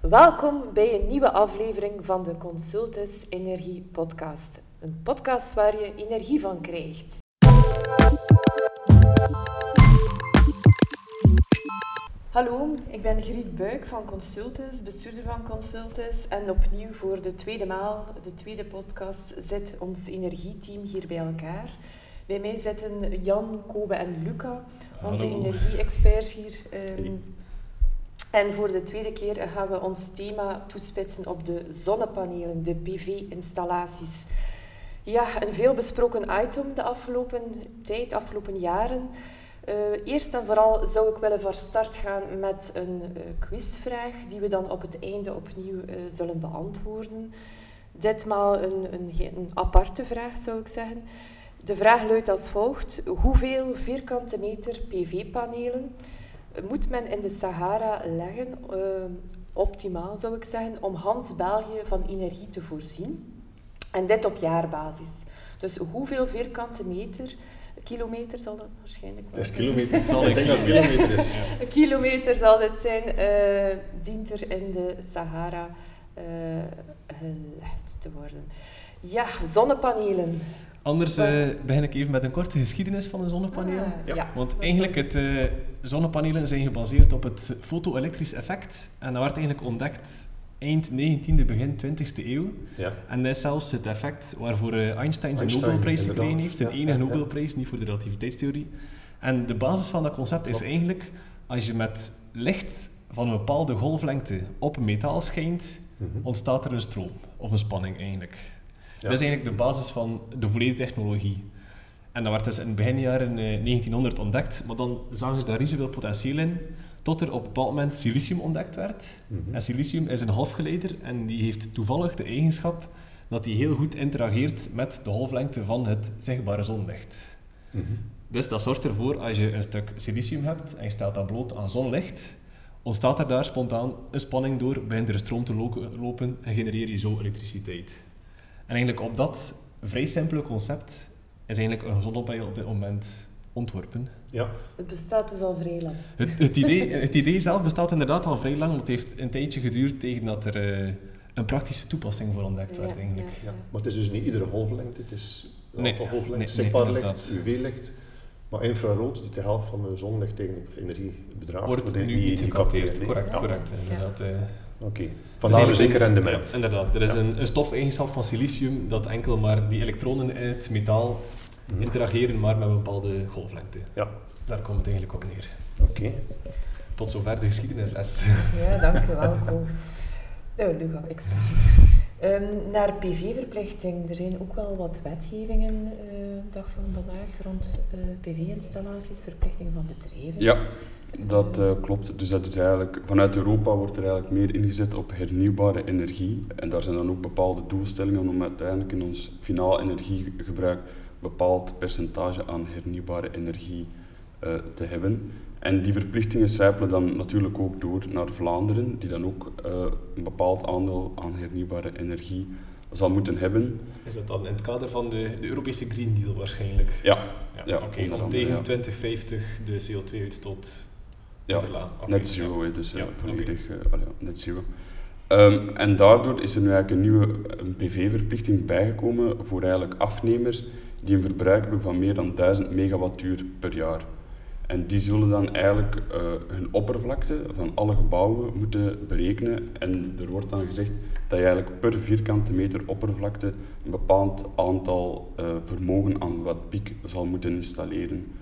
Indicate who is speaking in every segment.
Speaker 1: Welkom bij een nieuwe aflevering van de Consultus Energie Podcast. Een podcast waar je energie van krijgt. Hallo, ik ben Griet Buik van Consultus, bestuurder van Consultus. En opnieuw voor de tweede maal, de tweede podcast, zit ons energieteam hier bij elkaar. Bij mij zitten Jan, Kobe en Luca, onze energie-experts hier. ehm, en voor de tweede keer gaan we ons thema toespitsen op de zonnepanelen, de PV-installaties. Ja, een veelbesproken item de afgelopen tijd, afgelopen jaren. Eh, eerst en vooral zou ik willen van start gaan met een eh, quizvraag die we dan op het einde opnieuw eh, zullen beantwoorden. Ditmaal een, een, een aparte vraag zou ik zeggen. De vraag luidt als volgt. Hoeveel vierkante meter PV-panelen moet men in de Sahara leggen, eh, optimaal zou ik zeggen, om Hans België van energie te voorzien? En dit op jaarbasis. Dus hoeveel vierkante meter, kilometer zal dat waarschijnlijk wel
Speaker 2: Het is
Speaker 1: zijn.
Speaker 2: kilometer.
Speaker 3: zal
Speaker 2: ik denk dat het kilometer is.
Speaker 1: Een kilometer zal dit zijn, eh, dient er in de Sahara eh, gelegd te worden. Ja, zonnepanelen.
Speaker 3: Anders eh, begin ik even met een korte geschiedenis van een zonnepaneel.
Speaker 1: Ah,
Speaker 2: Ja.
Speaker 3: Want eigenlijk, het, eh, zonnepanelen zijn gebaseerd op het foto-elektrisch effect. En dat werd eigenlijk ontdekt eind 19e, begin 20e eeuw.
Speaker 2: Ja.
Speaker 3: En dat is zelfs het effect waarvoor eh, Einstein zijn
Speaker 2: Einstein,
Speaker 3: Nobelprijs gekregen heeft. Zijn
Speaker 2: Ja,
Speaker 3: enige. Nobelprijs, niet voor de relativiteitstheorie. En de basis van dat concept is eigenlijk, als je met licht van een bepaalde golflengte op een metaal schijnt,
Speaker 2: Mhm.
Speaker 3: ontstaat er een stroom, of een spanning eigenlijk. Dat is eigenlijk de basis van de volledige technologie. En dat werd dus in het beginjaren eh, 1900 ontdekt, maar dan zagen ze daar niet zoveel potentieel in, tot er op een bepaald moment silicium ontdekt werd.
Speaker 2: Mhm.
Speaker 3: En silicium is een halfgeleider en die heeft toevallig de eigenschap dat die heel goed interageert met de golflengte van het zichtbare zonlicht.
Speaker 2: Mhm.
Speaker 3: Dus dat zorgt ervoor, als je een stuk silicium hebt en je stelt dat bloot aan zonlicht, ontstaat er daar spontaan een spanning door, begint er een stroom te lo- lopen en genereer je zo elektriciteit. En eigenlijk op dat vrij simpele concept is eigenlijk een zonnepaneel op dit moment ontworpen.
Speaker 2: Ja.
Speaker 1: Het bestaat dus al vrij lang.
Speaker 3: Het, het, idee, het idee zelf bestaat inderdaad al vrij lang, maar het heeft een tijdje geduurd tegen dat er eh, een praktische toepassing voor ontdekt werd eigenlijk.
Speaker 2: ja. Maar het is dus niet iedere golflengte. Het is een
Speaker 3: Nee,
Speaker 2: aantal
Speaker 3: nee,
Speaker 2: licht, UV-licht. Maar infrarood, dat de helft van de zonlicht of energie bedraagt.
Speaker 3: Wordt nu niet gecapteerd. Correct,
Speaker 2: Ja.
Speaker 3: correct. Inderdaad. eh.
Speaker 2: Oké.
Speaker 3: Dat
Speaker 2: Vandaar zeker rendement.
Speaker 3: Ja, inderdaad. Er is
Speaker 2: Ja.
Speaker 3: een, een stofeigenschap van silicium dat enkel maar die elektronen in het metaal
Speaker 2: Mhm.
Speaker 3: interageren, maar met een bepaalde golflengte.
Speaker 2: Ja.
Speaker 3: Daar komt het eigenlijk op neer.
Speaker 2: Oké.
Speaker 3: Tot zover de geschiedenisles.
Speaker 1: Ja, dank u wel. Ko. Nou, Luca, excuseer. Ehm, naar PV-verplichting. Er zijn ook wel wat wetgevingen eh dag van vandaag rond eh, PV-installaties, verplichtingen van bedrijven.
Speaker 4: Ja, dat eh, klopt. Dus dat is eigenlijk, vanuit Europa wordt er eigenlijk meer ingezet op hernieuwbare energie. En daar zijn dan ook bepaalde doelstellingen om uiteindelijk in ons finaal energiegebruik een bepaald percentage aan hernieuwbare energie eh, te hebben. En die verplichtingen sijpelen dan natuurlijk ook door naar Vlaanderen, die dan ook eh, een bepaald aandeel aan hernieuwbare energie zal moeten hebben.
Speaker 3: Is dat dan in het kader van de, de Europese Green Deal waarschijnlijk?
Speaker 4: Ja,
Speaker 3: Ja,
Speaker 4: Ja,
Speaker 3: Oké, om tegen
Speaker 4: ja.
Speaker 3: 2050 de CO2-uitstoot te
Speaker 4: Ja, Net zero, dus
Speaker 3: Ja,
Speaker 4: volledig net zero. En daardoor is er nu eigenlijk een nieuwe PV-verplichting bijgekomen voor eigenlijk afnemers die een verbruik hebben van meer dan 1000 megawattuur per jaar. En die zullen dan eigenlijk eh, hun oppervlakte van alle gebouwen moeten berekenen. En er wordt dan gezegd dat je eigenlijk per vierkante meter oppervlakte een bepaald aantal eh, vermogen aan wattpiek zal moeten installeren.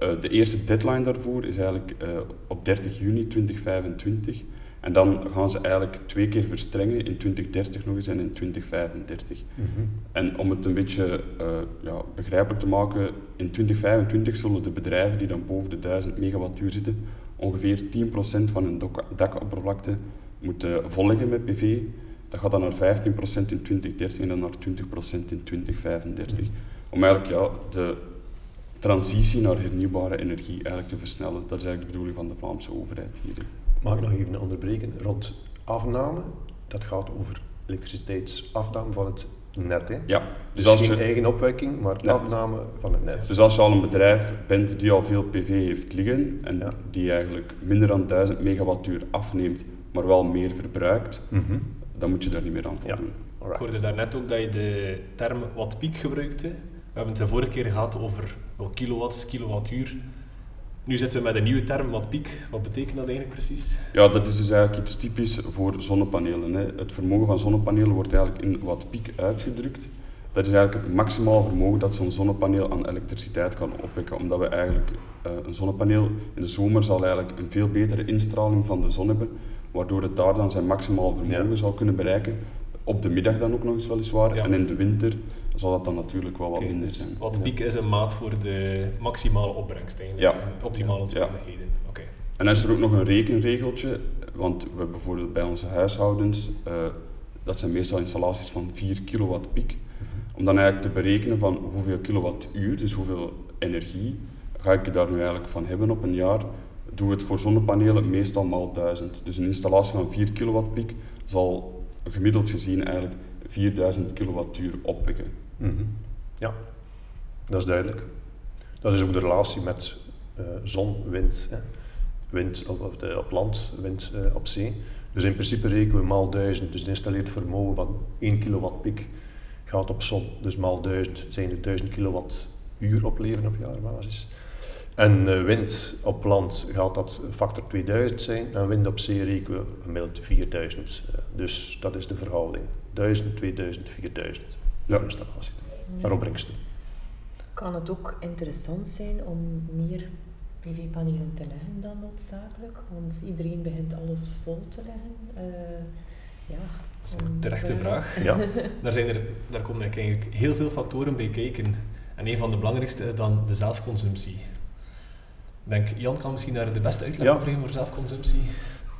Speaker 4: Eh, de eerste deadline daarvoor is eigenlijk eh, op 30 juni 2025. En dan gaan ze eigenlijk twee keer verstrengen, in 2030 nog eens en in 2035.
Speaker 2: Mhm.
Speaker 4: En om het een beetje eh, ja, begrijpelijk te maken, in 2025 zullen de bedrijven die dan boven de 1000 megawattuur zitten, ongeveer 10% van hun dakoppervlakte moeten volleggen met PV. Dat gaat dan naar 15% in 2030 en dan naar 20% in 2035. Om eigenlijk ja, de transitie naar hernieuwbare energie eigenlijk te versnellen. Dat is eigenlijk de bedoeling van de Vlaamse overheid hier.
Speaker 2: Mag ik nog even onderbreken? Rond afname, dat gaat over elektriciteitsafname van het net. Hè?
Speaker 4: Ja,
Speaker 2: Dus,
Speaker 4: dus als
Speaker 2: geen
Speaker 4: je,
Speaker 2: eigen opwekking, maar afname van het net.
Speaker 4: dus als je al een bedrijf bent die al veel PV heeft liggen en
Speaker 2: Ja.
Speaker 4: die eigenlijk minder dan 1000 megawattuur afneemt maar wel meer verbruikt,
Speaker 2: Mhm.
Speaker 4: dan moet je daar niet meer aan
Speaker 2: Ja.
Speaker 4: voldoen.
Speaker 3: Ik
Speaker 2: Alright.
Speaker 3: hoorde daarnet ook dat je de term wat piek gebruikte. We hebben het de vorige keer gehad over kilowatts, kilowattuur. Nu zitten we met een nieuwe term, wat piek. Wat betekent dat eigenlijk precies?
Speaker 4: Ja, dat is dus eigenlijk iets typisch voor zonnepanelen. Hè. Het vermogen van zonnepanelen wordt eigenlijk in watt piek uitgedrukt. Dat is eigenlijk het maximaal vermogen dat zo'n zonnepaneel aan elektriciteit kan opwekken. Omdat we eigenlijk, eh, een zonnepaneel in de zomer zal eigenlijk een veel betere instraling van de zon hebben, waardoor het daar dan zijn maximaal vermogen
Speaker 2: Ja.
Speaker 4: zal kunnen bereiken. Op de middag dan ook nog eens weliswaar.
Speaker 3: Ja.
Speaker 4: En in de winter zal dat dan natuurlijk wel wat minder
Speaker 3: dus
Speaker 4: zijn.
Speaker 3: wat piek is een maat voor de maximale opbrengst eigenlijk.
Speaker 4: Ja.
Speaker 3: En optimale omstandigheden. Oké.
Speaker 4: En dan is er ook nog een rekenregeltje, want we hebben bijvoorbeeld bij onze huishoudens, eh, dat zijn meestal installaties van 4 kilowatt piek, om dan eigenlijk te berekenen van hoeveel kilowattuur, dus hoeveel energie, ga ik daar nu eigenlijk van hebben op een jaar. Doe het voor zonnepanelen meestal maal 1000. Dus een installatie van 4 kilowatt piek zal gemiddeld gezien eigenlijk 4000 kilowattuur opwekken.
Speaker 2: Mhm. Ja, dat is duidelijk. Dat is ook de relatie met eh, zon, wind. Hè. Wind op, op, de- op land, wind eh, op zee. Dus in principe rekenen we maal 1000. Dus het installeerd vermogen van 1 kilowatt piek gaat op zon. Dus maal 1000 zijn er 1000 kilowattuur opleveren op jaarbasis. En eh, wind op land gaat dat factor 2000 zijn. En wind op zee rekenen we gemiddeld 4000. Eh, dus dat is de verhouding. 1000, 2000, 4000
Speaker 4: Ja.
Speaker 2: per installatie. Maar opbrengsten.
Speaker 1: Kan het ook interessant zijn om meer PV-panelen te leggen dan noodzakelijk? Want iedereen begint alles vol te leggen. Eh, ja,
Speaker 3: Dat is een terechte vraag.
Speaker 2: Ja,
Speaker 3: Daar, zijn er, daar komen eigenlijk heel veel factoren bij kijken. En een van de belangrijkste is dan de zelfconsumptie. Ik denk, Jan kan misschien daar de beste uitleg
Speaker 2: Ja.
Speaker 3: over geven voor zelfconsumptie.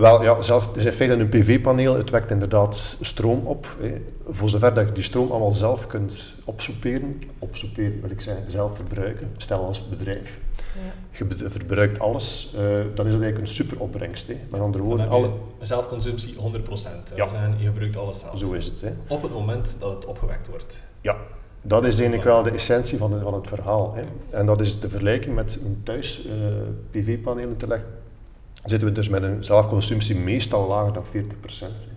Speaker 2: Wel, ja, zelf, het is in feite een PV-paneel. Het wekt inderdaad stroom op. Hè. Voor zover dat je die stroom allemaal zelf kunt opsoeperen, opsoeperen wil ik zeggen, zelf verbruiken, stel als bedrijf.
Speaker 1: Ja.
Speaker 2: Je verbruikt alles, eh, dan is dat eigenlijk een super opbrengst. Hè. Met andere woorden, alle,
Speaker 3: zelfconsumptie 100%. Dat
Speaker 2: Ja.
Speaker 3: zeggen, je gebruikt alles zelf.
Speaker 2: zo is het. Hè.
Speaker 3: Op het moment dat het opgewekt wordt.
Speaker 2: Ja, dat is eigenlijk wel de essentie van, het- van het verhaal. Hè. En dat is de vergelijking met een thuis eh, PV-panelen te leggen. Zitten we dus met een zelfconsumptie meestal lager dan 40%. hè.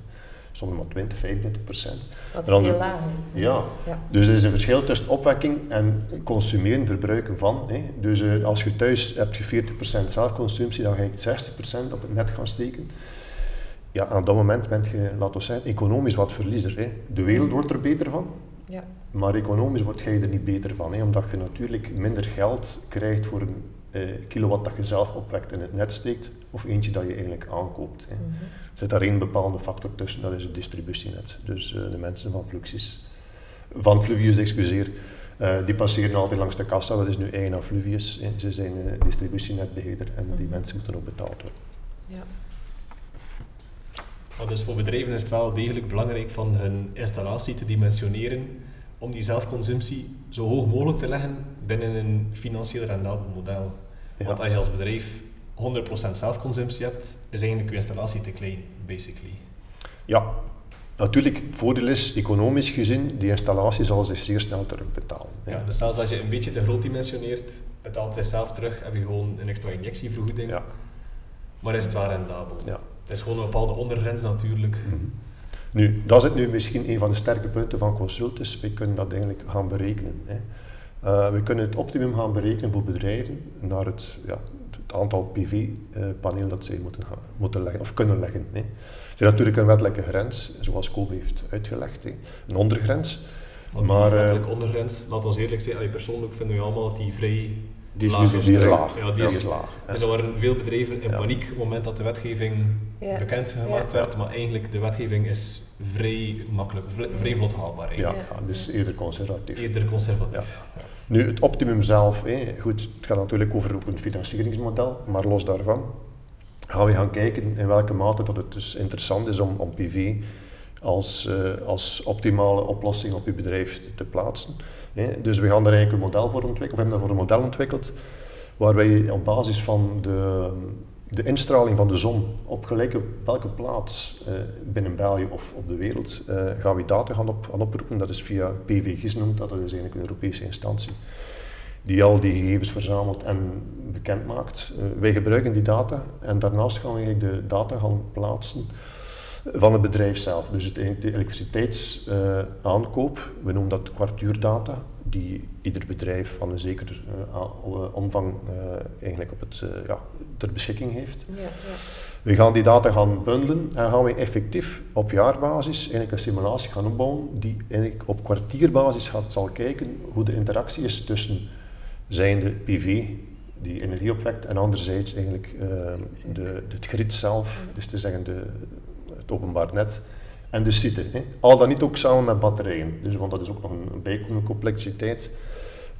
Speaker 2: Soms maar 20, 25%.
Speaker 1: Wat heel
Speaker 2: de-
Speaker 1: laag is.
Speaker 2: Ja.
Speaker 1: ja.
Speaker 2: Dus er is een verschil tussen opwekking en consumeren, verbruiken van. Hè. Dus eh, als je thuis hebt je 40% zelfconsumptie, dan ga je 60% op het net gaan steken. Ja, aan dat moment ben je, laten we zeggen, economisch wat verliezer. Hè. De wereld wordt er beter van,
Speaker 1: Ja.
Speaker 2: maar economisch word jij er niet beter van, hè, omdat je natuurlijk minder geld krijgt voor een eh, kilowatt dat je zelf opwekt en in het net steekt, of eentje dat je eigenlijk aankoopt. Hè.
Speaker 1: Mhm.
Speaker 2: Er zit daar één bepaalde factor tussen, dat is het distributienet. Dus eh, de mensen van Fluxis, van Fluvius, excuseer, eh, die passeren altijd langs de kassa, dat is nu eigen aan Fluvius. Hè. Ze zijn eh, distributienetbeheerder en die
Speaker 1: Mhm.
Speaker 2: mensen moeten ook betaald worden.
Speaker 1: Ja.
Speaker 3: Maar dus voor bedrijven is het wel degelijk belangrijk van hun installatie te dimensioneren om die zelfconsumptie zo hoog mogelijk te leggen binnen een financieel rendabel model.
Speaker 2: Ja.
Speaker 3: Want als je als bedrijf 100% zelfconsumptie hebt, is eigenlijk je installatie te klein, basically.
Speaker 2: Ja, natuurlijk, het voordeel is, economisch gezien, die installatie zal zich zeer snel terugbetalen.
Speaker 3: Ja, dus zelfs als je een beetje te groot dimensioneert, betaalt hij zelf terug, heb je gewoon een extra injectievergoeding,
Speaker 2: Ja.
Speaker 3: maar is het wel rendabel.
Speaker 2: Ja.
Speaker 3: Het is gewoon een bepaalde ondergrens natuurlijk.
Speaker 2: Mhm. Nu, dat is nu misschien een van de sterke punten van Consultus. We kunnen dat eigenlijk gaan berekenen. Hè. Eh, we kunnen het optimum gaan berekenen voor bedrijven naar het, ja, het aantal PV-panelen dat zij moeten, gaan, moeten leggen of kunnen leggen. Hè. Er is natuurlijk een wettelijke grens, zoals Kobe heeft uitgelegd, hè. een ondergrens.
Speaker 3: Want
Speaker 2: Maar,
Speaker 3: die
Speaker 2: eh,
Speaker 3: wettelijke ondergrens, laten we eerlijk zijn, allee, persoonlijk vinden we allemaal dat die vrij
Speaker 4: Die is
Speaker 3: laag
Speaker 4: nu
Speaker 3: is.
Speaker 2: Die is
Speaker 4: streng.
Speaker 2: laag.
Speaker 3: Ja, die is-
Speaker 2: laag.
Speaker 3: Dus er waren veel bedrijven in
Speaker 2: Ja.
Speaker 3: paniek op het moment dat de wetgeving
Speaker 1: Ja.
Speaker 3: bekendgemaakt
Speaker 1: Ja.
Speaker 3: werd, maar eigenlijk de wetgeving is vrij makkelijk, vrij vlot haalbaar.
Speaker 2: Ja, dus eerder conservatief.
Speaker 3: Eerder conservatief. Ja.
Speaker 2: Nu, het optimum zelf, hè, goed, het gaat natuurlijk over een financieringsmodel, maar los daarvan gaan we gaan kijken in welke mate dat het dus interessant is om, om PV als, eh, als optimale oplossing op je bedrijf te plaatsen. Dus we gaan daar eigenlijk een model voor ontwikkelen, of hebben daarvoor een model ontwikkeld, waar wij op basis van de, de instraling van de zon op gelijke welke plaats eh, binnen België of op de wereld eh, gaan we data gaan, op, gaan oproepen. Dat is via PVGIS noemt dat, is eigenlijk een Europese instantie. die al die gegevens verzamelt en bekend maakt. Uh, wij gebruiken die data en daarnaast gaan we eigenlijk de data gaan plaatsen van het bedrijf zelf. Dus het, de elektriciteitsaankoop, we noemen dat kwartuurdata, die ieder bedrijf van een zeker uh, omvang eigenlijk op het, ja, ter beschikking heeft. Ja, ja. We gaan die data gaan bundelen en gaan we effectief op jaarbasis eigenlijk een simulatie gaan opbouwen die eigenlijk op kwartierbasis gaat, zal kijken hoe de interactie is tussen zijnde PV die energie opwekt en anderzijds eigenlijk uh, de, het grid zelf, dus te zeggen de, het openbaar net en de site. Hè. Al dan niet ook samen met batterijen, dus, want dat is ook nog een, een bijkomende complexiteit.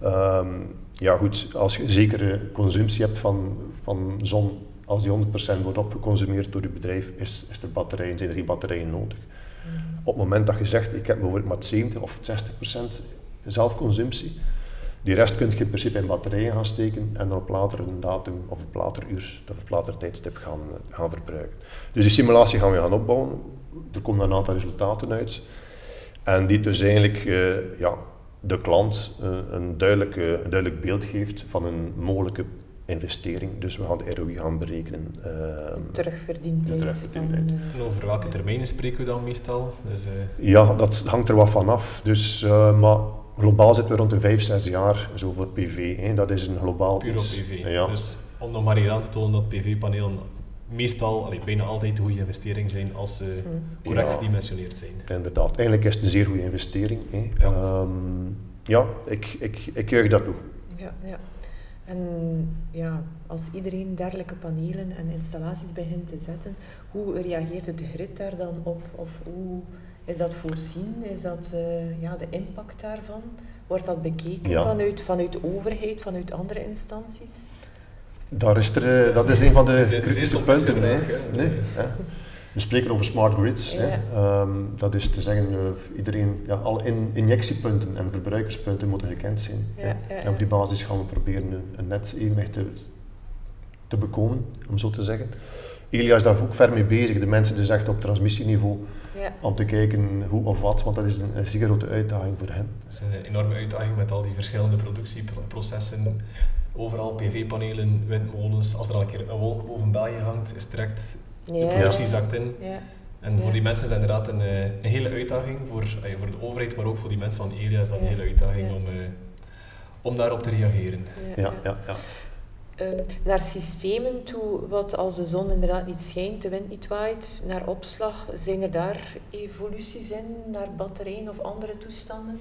Speaker 2: Um, ja goed, als je zekere consumptie hebt van, van zon, als die 100% wordt opgeconsumeerd door je bedrijf, is, is er batterijen, zijn er geen batterijen nodig. Mm. Op het moment dat je zegt, ik heb bijvoorbeeld maar 70 of 60% zelfconsumptie, die rest kun je in principe in batterijen gaan steken en dan op later een datum of op later uur of op later tijdstip gaan, gaan verbruiken. Dus die simulatie gaan we gaan opbouwen. Er komen een aantal resultaten uit. En die dus eigenlijk uh, ja, de klant uh, een, duidelijk, uh, een duidelijk beeld geeft van een mogelijke investering. Dus we gaan de ROI gaan berekenen.
Speaker 1: terugverdiend.
Speaker 3: terugverdiend en over welke termijnen spreken we dan meestal? Dus,
Speaker 2: ja, dat hangt er wat van af. Dus, maar globaal zitten we rond de 5, 6 jaar zo voor PV. Hè. Dat is een globaal
Speaker 3: Puur op PV. Ja. Dus om nog maar hier aan te tonen dat PV-panelen meestal, allee, bijna altijd een goede investering zijn als ze hmm. correct ja, gedimensioneerd zijn.
Speaker 2: Inderdaad, eigenlijk is het een zeer goede investering. Hè. Ja, um, ja ik, ik, ik juich dat toe.
Speaker 1: Ja, ja. En ja, als iedereen dergelijke panelen en installaties begint te zetten, hoe reageert de grid daar dan op? Of hoe is dat voorzien? Is dat uh, ja, de impact daarvan? Wordt dat bekeken vanuit, vanuit de overheid, vanuit andere instanties?
Speaker 2: Daar is er, uh, dat is een van de kritische punten. nee, We spreken over smart grids. Ja. Um, dat is te zeggen, uh, iedereen, ja, alle in, injectiepunten en verbruikerspunten moeten gekend zijn. Ja, en op die basis gaan we proberen een, een net evenwicht te, te bekomen, om zo te zeggen. Elia is daar ook ver mee bezig, de mensen dus echt op transmissieniveau, ja. om te kijken hoe of wat, want dat is een, een zeer grote uitdaging voor hen.
Speaker 3: Dat is een enorme uitdaging met al die verschillende productieprocessen. Overal PV-panelen, windmolens. Als er al een keer een wolk boven België hangt, is direct. De productie zakt in. Ja. En voor die mensen is het inderdaad een, eh, een hele uitdaging. Voor, eh, voor de overheid, maar ook voor die mensen van Elia is dat een hele uitdaging om, uh, om daarop te reageren.
Speaker 2: Ja, ja, ja.
Speaker 1: Ehm, naar systemen toe, wat als de zon inderdaad niet schijnt, de wind niet waait, naar opslag, zijn er daar evoluties in, naar batterijen of andere toestanden?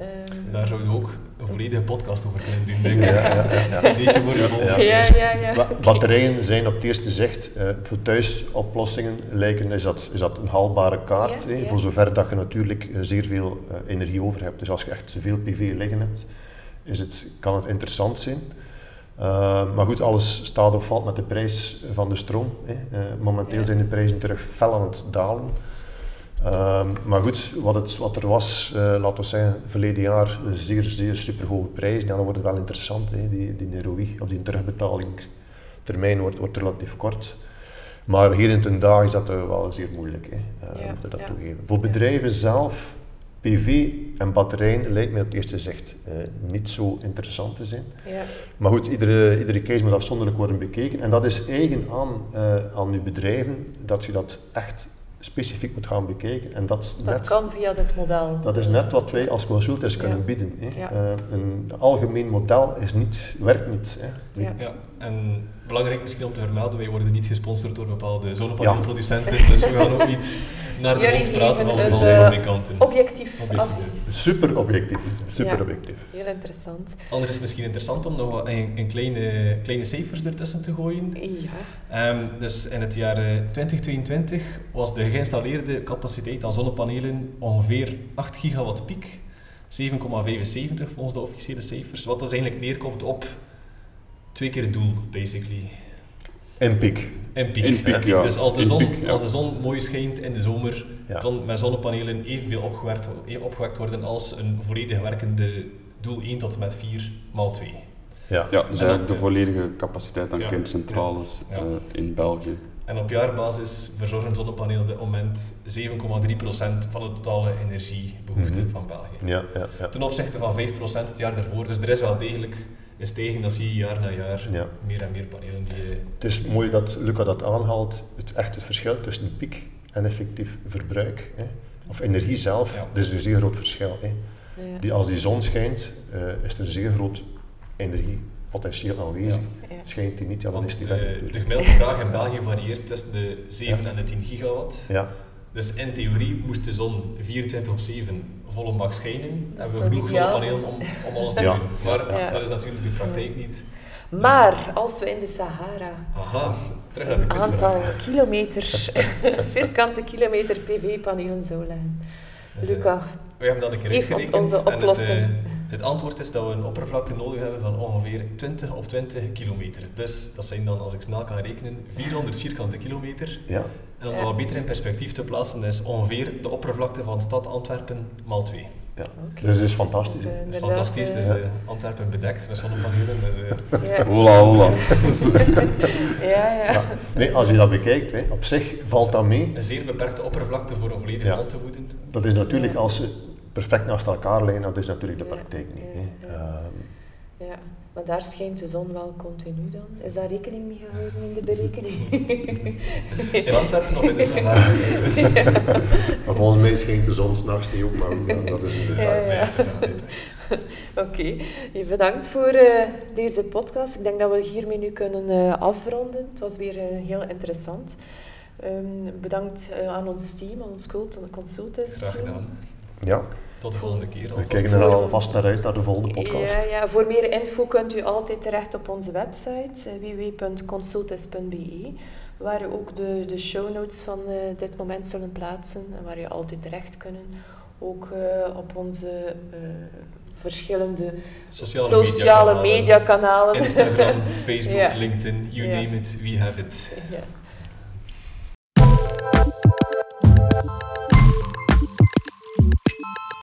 Speaker 3: Um, daar zouden we ook een volledige podcast over kunnen doen, denk ik. Ja, ja, ja, ja. Deze voor de volgende.
Speaker 1: Ja, ja, ja.
Speaker 2: Batterijen zijn op het eerste zicht, uh, voor thuisoplossingen lijken, is dat, is dat een haalbare kaart, ja, voor zover dat je natuurlijk uh, zeer veel uh, energie over hebt. Dus als je echt veel PV liggen hebt, is het, kan het interessant zijn. Uh, maar goed, alles staat of valt met de prijs van de stroom. Hè. Uh, momenteel zijn de prijzen terug fel aan het dalen. Uh, maar goed, wat, het, wat er was, uh, laten we zeggen, verleden jaar zeer, zeer super hoge prijzen. Ja, dan wordt het wel interessant. Hè. Die, die ROI, of die terugbetalingstermijn wordt, wordt relatief kort. Maar hier in ten dagen is dat wel zeer moeilijk. Hè. Ja, dat ja. toegeven. Voor bedrijven zelf PV en batterijen lijkt mij op het eerste zicht niet zo interessant te zijn. Ja. Maar goed, iedere, iedere case moet afzonderlijk worden bekeken. En dat is eigen aan, aan uw bedrijven, dat je dat echt specifiek moet gaan bekijken. En dat,
Speaker 1: dat
Speaker 2: net,
Speaker 1: kan via dit model.
Speaker 2: Dat is net wat wij als consultants kunnen bieden. Hè. Ja. Uh, een algemeen model is niet, werkt niet. Hè.
Speaker 3: Ja. ja. En belangrijk misschien om te vermelden, wij worden niet gesponsord door bepaalde zonnepaneelproducenten, dus we gaan ook niet naar de mond praten van bepaalde fabrikanten.
Speaker 1: Objectief, objectief
Speaker 2: Super objectief. Super objectief.
Speaker 1: Heel interessant.
Speaker 3: Anders is het misschien interessant om nog een, een kleine, kleine cijfers ertussen te gooien.
Speaker 1: Ja.
Speaker 3: Um, dus in het jaar 2022 was de geïnstalleerde capaciteit aan zonnepanelen ongeveer 8 gigawatt piek. 7,75 volgens de officiële cijfers, wat dus eigenlijk neerkomt op twee keer het doel, basically.
Speaker 2: En piek.
Speaker 3: En piek. ja. Dus als de, zon, als de zon mooi schijnt in de zomer, kan met zonnepanelen evenveel opgewekt, opgewekt worden als een volledig werkende doel 1 tot en met 4 maal 2.
Speaker 4: Ja, ja dus eigenlijk de volledige capaciteit aan kerncentrales uh, in België.
Speaker 3: En op jaarbasis verzorgen zonnepanelen op dit moment 7,3% van de totale energiebehoefte
Speaker 2: Mhm.
Speaker 3: van België.
Speaker 2: Ja, ja, ja.
Speaker 3: Ten opzichte van 5% het jaar daarvoor. Dus er is wel degelijk een stijging, dat zie je jaar na jaar.
Speaker 2: ja.
Speaker 3: Meer en meer panelen die...
Speaker 2: Het is mooi dat Luca dat aanhaalt, het, echt het verschil tussen piek en effectief verbruik, hè, of energie zelf,
Speaker 3: Ja.
Speaker 2: dat is een zeer groot verschil. Hè.
Speaker 1: Ja.
Speaker 2: Die, als die zon schijnt, eh, is er een zeer groot energiepotentieel aanwezig.
Speaker 1: Ja.
Speaker 2: Schijnt die niet, ja, dan is
Speaker 3: de, gemiddelde vraag in België varieert tussen de 7 en de 10 gigawatt.
Speaker 2: Ja,
Speaker 3: Dus in theorie moest de zon 24 op 7 volle bak schijnen.
Speaker 1: Dat
Speaker 3: Hebben we genoeg zonnepanelen om, om alles te
Speaker 2: Ja.
Speaker 3: doen. Maar
Speaker 1: Ja.
Speaker 3: dat is natuurlijk de praktijk niet.
Speaker 1: Maar als we in de Sahara
Speaker 3: Aha, terug naar de
Speaker 1: een aantal kilometer, vierkante kilometer PV-panelen zou leggen.
Speaker 3: Dus, eh,
Speaker 1: Luca,
Speaker 3: We hebben dat een keer
Speaker 1: ons
Speaker 3: uitgerekend.
Speaker 1: onze
Speaker 3: en het,
Speaker 1: oplossing.
Speaker 3: Eh, het antwoord is dat we een oppervlakte nodig hebben van ongeveer 20 op 20 kilometer. Dus dat zijn dan, als ik snel kan rekenen, 400 vierkante kilometer.
Speaker 2: ja.
Speaker 3: En om dat wat beter in perspectief te plaatsen, is ongeveer de oppervlakte van stad Antwerpen maal 2.
Speaker 2: ja. Dus het is fantastisch.
Speaker 1: Dus, eh,
Speaker 3: Dat is
Speaker 1: inderdaad,
Speaker 3: fantastisch.
Speaker 1: eh,
Speaker 3: Dus eh, Antwerpen bedekt met zonnepanelen. Dus, eh,
Speaker 1: ja.
Speaker 4: Hola, hola.
Speaker 1: ja, ja.
Speaker 2: Ja. Nee, als je dat bekijkt, hè, op zich valt dat mee.
Speaker 3: een zeer beperkte oppervlakte voor een volledige
Speaker 2: Ja.
Speaker 3: land te voeden.
Speaker 2: Dat is natuurlijk
Speaker 1: Ja.
Speaker 2: als ze perfect naast elkaar liggen, dat is natuurlijk de
Speaker 1: Ja,
Speaker 2: praktijk niet.
Speaker 1: ja,
Speaker 2: hè. Ehm,
Speaker 1: ja. Maar daar schijnt de zon wel continu dan. Is daar rekening mee gehouden in de berekening?
Speaker 3: In Antwerpen of in de Sahara?
Speaker 2: maar volgens mij schijnt de zon s'nachts niet op, maar goed, dat is een detail.
Speaker 1: Ja. Oké, Eh, bedankt voor eh, deze podcast. Ik denk dat we hiermee nu kunnen eh, afronden. Het was weer eh, heel interessant. Ehm, bedankt aan ons team, aan ons consultants
Speaker 3: Graag
Speaker 1: team.
Speaker 2: Ja,
Speaker 3: Tot de volgende keer.
Speaker 2: we kijken er alvast naar uit, naar de volgende podcast.
Speaker 1: Ja, ja, voor meer info kunt u altijd terecht op onze website eh, www.consultus.be waar u ook de, de show notes van eh, dit moment zullen plaatsen en waar je altijd terecht kunnen. Ook eh, op onze eh, verschillende
Speaker 3: Sociale,
Speaker 1: sociale mediakanalen.
Speaker 3: Instagram, Facebook,
Speaker 1: Ja.
Speaker 3: LinkedIn, you
Speaker 1: Ja.
Speaker 3: name it, we have it.
Speaker 1: ja.